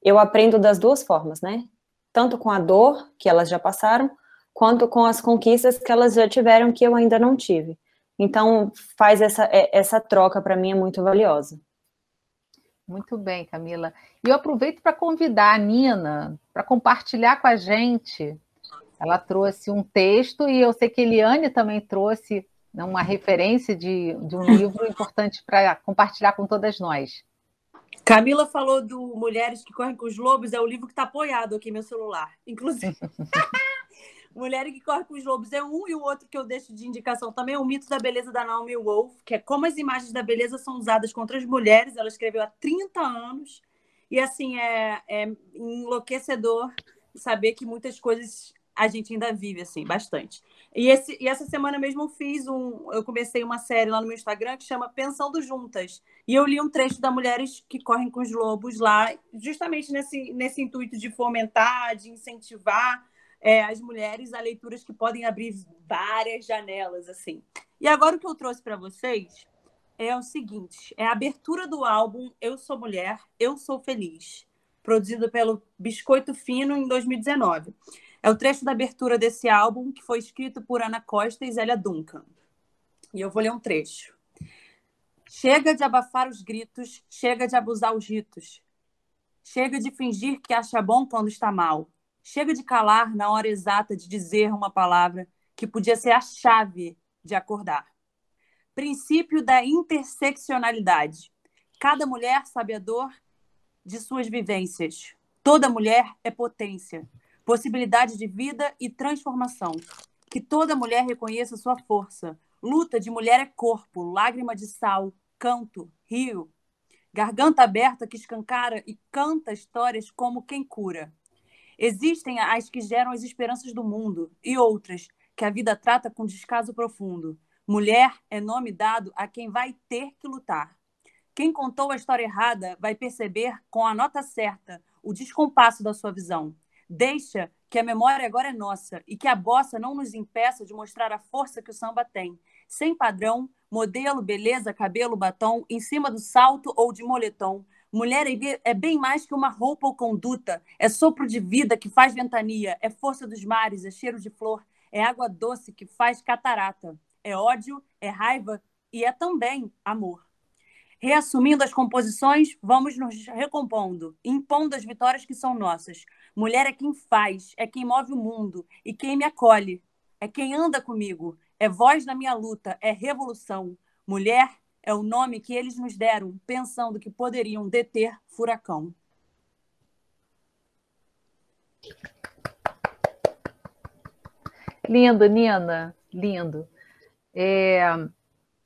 eu aprendo das duas formas, né? Tanto com a dor que elas já passaram, quanto com as conquistas que elas já tiveram que eu ainda não tive. Então, faz essa, é, essa troca para mim é muito valiosa. Muito bem, Camila. E eu aproveito para convidar a Nina para compartilhar com a gente. Ela trouxe um texto e eu sei que a Eliane também trouxe né, uma referência de, de um livro importante para compartilhar com todas nós. Camila falou do Mulheres que Correm com os Lobos, é o livro que está apoiado aqui no meu celular, inclusive. Mulher que Corre com os Lobos é um, e o outro que eu deixo de indicação também é o Mito da Beleza da Naomi Wolf, que é como as imagens da beleza são usadas contra as mulheres. Ela escreveu há 30 anos. E, assim, é, é enlouquecedor saber que muitas coisas a gente ainda vive, assim, bastante. E, esse, e essa semana mesmo eu fiz um. Eu comecei uma série lá no meu Instagram que chama Pensando Juntas. E eu li um trecho da Mulheres que Correm com os Lobos lá, justamente nesse, nesse intuito de fomentar, de incentivar é, as mulheres a leituras que podem abrir várias janelas, assim. E agora o que eu trouxe para vocês é o seguinte: é a abertura do álbum Eu Sou Mulher, Eu Sou Feliz, produzido pelo Biscoito Fino em 2019. É o trecho da abertura desse álbum que foi escrito por Ana Costa e Zélia Duncan. E eu vou ler um trecho. Chega de abafar os gritos, chega de abusar os ritos. Chega de fingir que acha bom quando está mal. Chega de calar na hora exata de dizer uma palavra que podia ser a chave de acordar. Princípio da interseccionalidade. Cada mulher sabe a dor de suas vivências. Toda mulher é potência, possibilidade de vida e transformação. Que toda mulher reconheça sua força. Luta de mulher é corpo, lágrima de sal, canto, rio. Garganta aberta que escancara e canta histórias como quem cura. Existem as que geram as esperanças do mundo e outras que a vida trata com descaso profundo. Mulher é nome dado a quem vai ter que lutar. Quem contou a história errada vai perceber com a nota certa o descompasso da sua visão. Deixa que a memória agora é nossa e que a bossa não nos impeça de mostrar a força que o samba tem. Sem padrão, modelo, beleza, cabelo, batom, em cima do salto ou de moletom, Mulher é, é bem mais que uma roupa ou conduta. É sopro de vida que faz ventania. É força dos mares, é cheiro de flor. É água doce que faz catarata. É ódio, é raiva e é também amor. Reassumindo as composições, vamos nos recompondo, impondo as vitórias que são nossas. Mulher é quem faz, é quem move o mundo e quem me acolhe, é quem anda comigo, é voz na minha luta, é revolução. Mulher é o nome que eles nos deram, pensando que poderiam deter furacão. Lindo, Nina, lindo. É,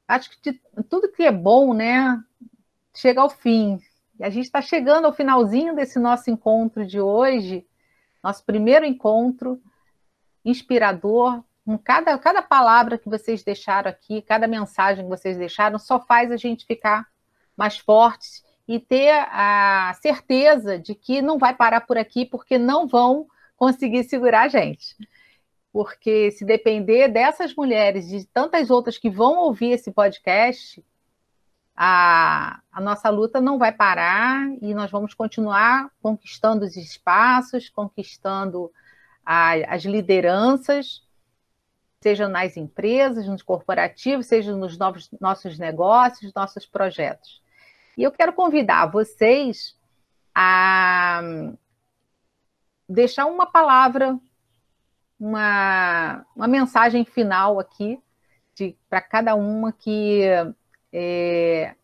acho que de, tudo que é bom, né, chega ao fim. E a gente está chegando ao finalzinho desse nosso encontro de hoje, nosso primeiro encontro inspirador. Com cada, cada palavra que vocês deixaram aqui, cada mensagem que vocês deixaram, só faz a gente ficar mais fortes e ter a certeza de que não vai parar por aqui, porque não vão conseguir segurar a gente. Porque se depender dessas mulheres de tantas outras que vão ouvir esse podcast, a, a nossa luta não vai parar e nós vamos continuar conquistando os espaços, conquistando a, as lideranças, seja nas empresas, nos corporativos, seja nos novos, nossos negócios, nossos projetos. E eu quero convidar vocês a deixar uma palavra, uma, uma mensagem final aqui para cada uma que é,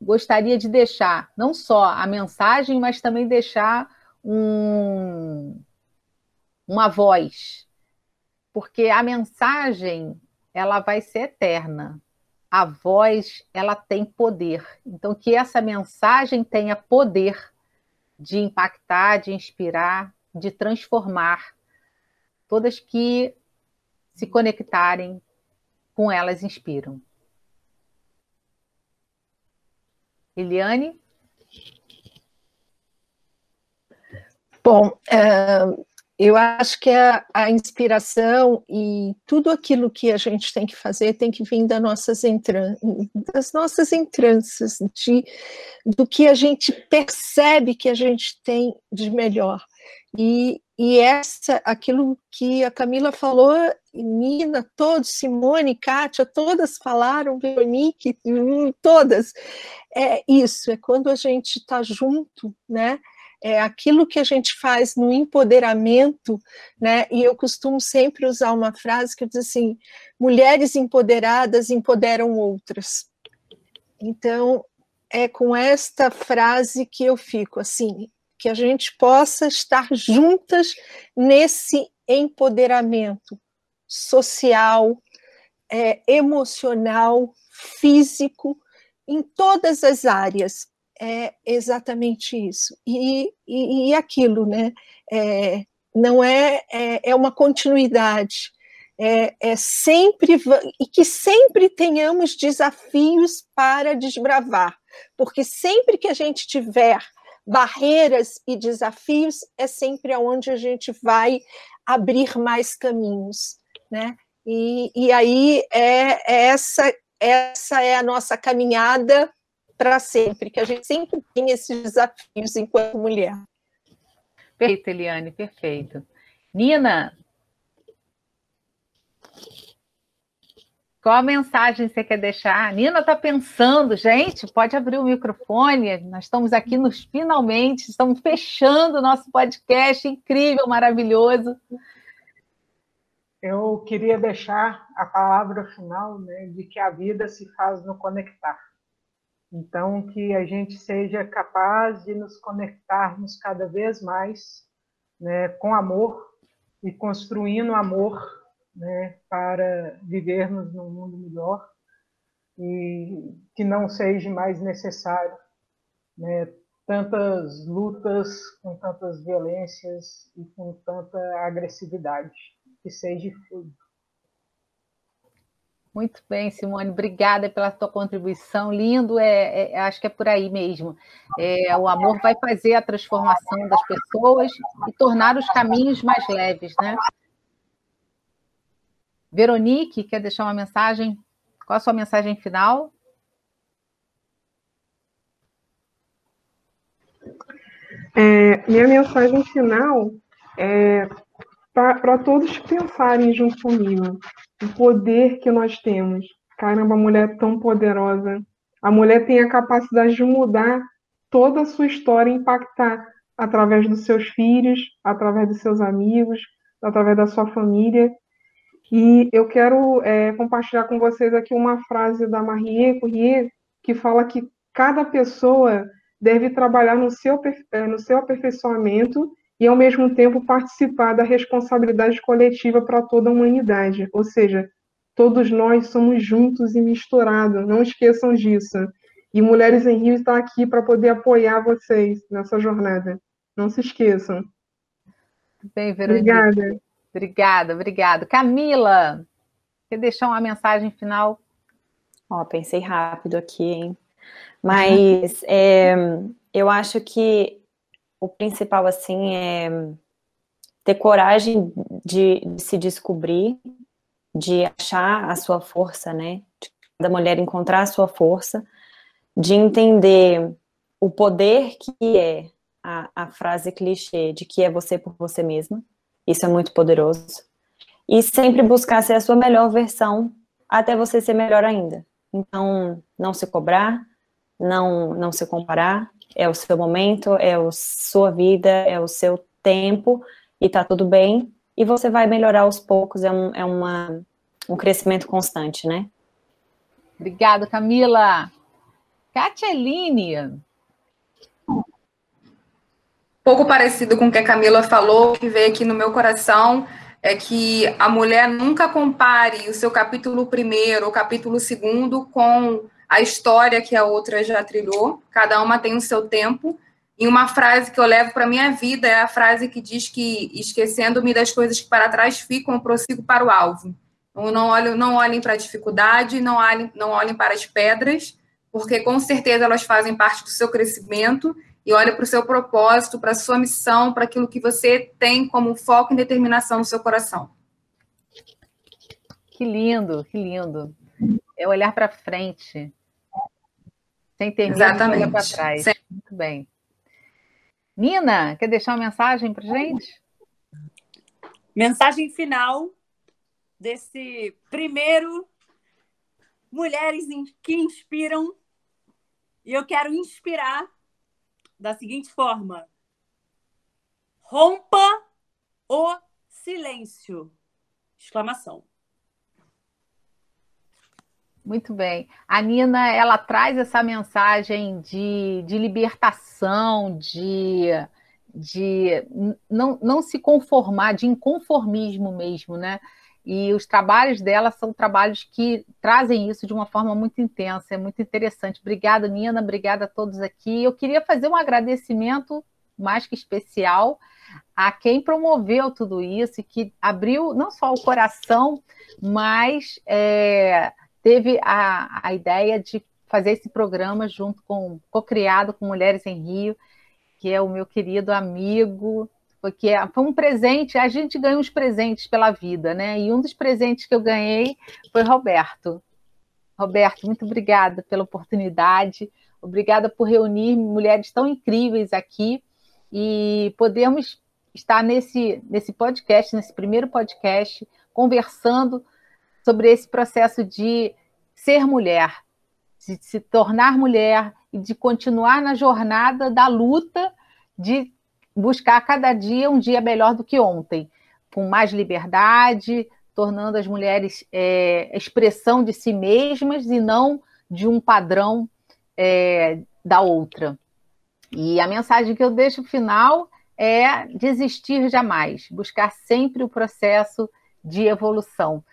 gostaria de deixar não só a mensagem, mas também deixar um, uma voz, porque a mensagem ela vai ser eterna. A voz ela tem poder. Então que essa mensagem tenha poder de impactar, de inspirar, de transformar todas que se conectarem com elas inspiram. Eliane? Bom, é, eu acho que a, a, inspiração e tudo aquilo que a gente tem que fazer tem que vir das nossas, entran das nossas entranças, de, do que a gente percebe que a gente tem de melhor. E, e essa, aquilo que a Camila falou, Nina, todos, Simone, Kátia, todas falaram, Veronique, hum, todas, é isso, é quando a gente está junto, né? É aquilo que a gente faz no empoderamento, né? E eu costumo sempre usar uma frase que diz assim: mulheres empoderadas empoderam outras. Então, é com esta frase que eu fico assim, que a gente possa estar juntas nesse empoderamento social, é, emocional, físico, em todas as áreas, é exatamente isso. E, e, e aquilo, né? É, não é, é, é, uma continuidade. É, é sempre e que sempre tenhamos desafios para desbravar, porque sempre que a gente tiver barreiras e desafios é sempre aonde a gente vai abrir mais caminhos, né? E, e aí é, é essa essa é a nossa caminhada para sempre, que a gente sempre tem esses desafios enquanto mulher. Perfeito, Eliane, perfeito. Nina, qual a mensagem você quer deixar? Nina está pensando, gente, pode abrir o microfone, nós estamos aqui nos finalmente, estamos fechando o nosso podcast incrível, maravilhoso. Eu queria deixar a palavra final né, de que a vida se faz no conectar. Então, que a gente seja capaz de nos conectarmos cada vez mais né, com amor e construindo amor né, para vivermos num mundo melhor e que não seja mais necessário né, tantas lutas, com tantas violências e com tanta agressividade, que seja fluido. Muito bem, Simone, obrigada pela tua contribuição. Lindo, é, é, acho que é por aí mesmo. É, o amor vai fazer a transformação das pessoas e tornar os caminhos mais leves, né? Veronique, quer deixar uma mensagem? Qual a sua mensagem final? É, minha mensagem final é para todos pensarem junto comigo o poder que nós temos. Caramba, a mulher é tão poderosa. A mulher tem a capacidade de mudar toda a sua história, impactar através dos seus filhos, através dos seus amigos, através da sua família. E eu quero é, compartilhar com vocês aqui uma frase da Marie Curie, que fala que cada pessoa deve trabalhar no seu, é, no seu aperfeiçoamento e, ao mesmo tempo, participar da responsabilidade coletiva para toda a humanidade. Ou seja, todos nós somos juntos e misturados, não esqueçam disso. E Mulheres em Rio está aqui para poder apoiar vocês nessa jornada. Não se esqueçam. Bem, Verônica. Obrigada. Obrigada, obrigada. Camila, quer deixar uma mensagem final? Ó, oh, pensei rápido aqui, hein? Mas é, eu acho que o principal, assim, é ter coragem de, de, se descobrir, de achar a sua força, né? De cada mulher encontrar a sua força, de entender o poder que é a, a frase clichê de que é você por você mesma. Isso é muito poderoso. E sempre buscar ser a sua melhor versão até você ser melhor ainda. Então, não se cobrar, não, não se comparar, é o seu momento, é a sua vida, é o seu tempo, e tá tudo bem, e você vai melhorar aos poucos, é, um, é uma, um crescimento constante, né? Obrigada, Camila. Eline pouco parecido com o que a Camila falou, que veio aqui no meu coração, é que a mulher nunca compare o seu capítulo primeiro, o capítulo segundo com a história que a outra já trilhou. Cada uma tem o seu tempo. E uma frase que eu levo para minha vida é a frase que diz que esquecendo-me das coisas que para trás ficam, eu prossigo para o alvo. Então, não olhem, não olhem para a dificuldade, não olhem, não olhem para as pedras, porque com certeza elas fazem parte do seu crescimento e olha para o seu propósito, para a sua missão, para aquilo que você tem como foco e determinação no seu coração. Que lindo, que lindo. É olhar para frente, sem ter medo de olhar para trás. Sim. Muito bem. Nina, quer deixar uma mensagem para gente? Mensagem final desse primeiro Mulheres que Inspiram. E eu quero inspirar da seguinte forma: rompa o silêncio! Exclamação. Muito bem. A Nina, ela traz essa mensagem de, de libertação, de, de não, não se conformar, de inconformismo mesmo, né? E os trabalhos dela são trabalhos que trazem isso de uma forma muito intensa, é muito interessante. Obrigada, Nina, obrigada a todos aqui. Eu queria fazer um agradecimento mais que especial a quem promoveu tudo isso e que abriu não só o coração, mas é, teve a, a ideia de fazer esse programa junto com, co-criado com Mulheres em Rio, que é o meu querido amigo, porque foi um presente, a gente ganha uns presentes pela vida, né? E um dos presentes que eu ganhei foi Roberto. Roberto, muito obrigada pela oportunidade, obrigada por reunir mulheres tão incríveis aqui e podermos estar nesse, nesse podcast, nesse primeiro podcast, conversando sobre esse processo de ser mulher, de se tornar mulher e de continuar na jornada da luta de buscar cada dia um dia melhor do que ontem, com mais liberdade, tornando as mulheres é, expressão de si mesmas e não de um padrão é, da outra. E a mensagem que eu deixo final é desistir jamais, buscar sempre o processo de evolução,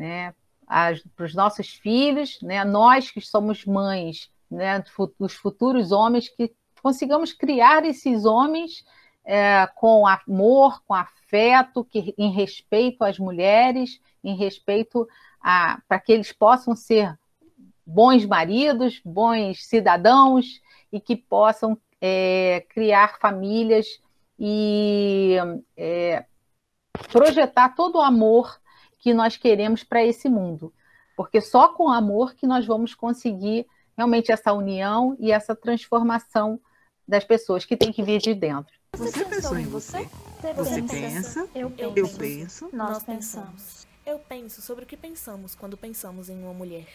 né? Para os nossos filhos, né? Nós que somos mães, né? Os futuros homens que consigamos criar esses homens é, com amor, com afeto, que, em respeito às mulheres, em respeito a para que eles possam ser bons maridos, bons cidadãos e que possam é, criar famílias e é, projetar todo o amor que nós queremos para esse mundo. Porque só com amor que nós vamos conseguir realmente essa união e essa transformação das pessoas que tem que vir de dentro. Você pensou em você? Você pensa, eu penso, nós pensamos. Eu penso sobre o que pensamos quando pensamos em uma mulher.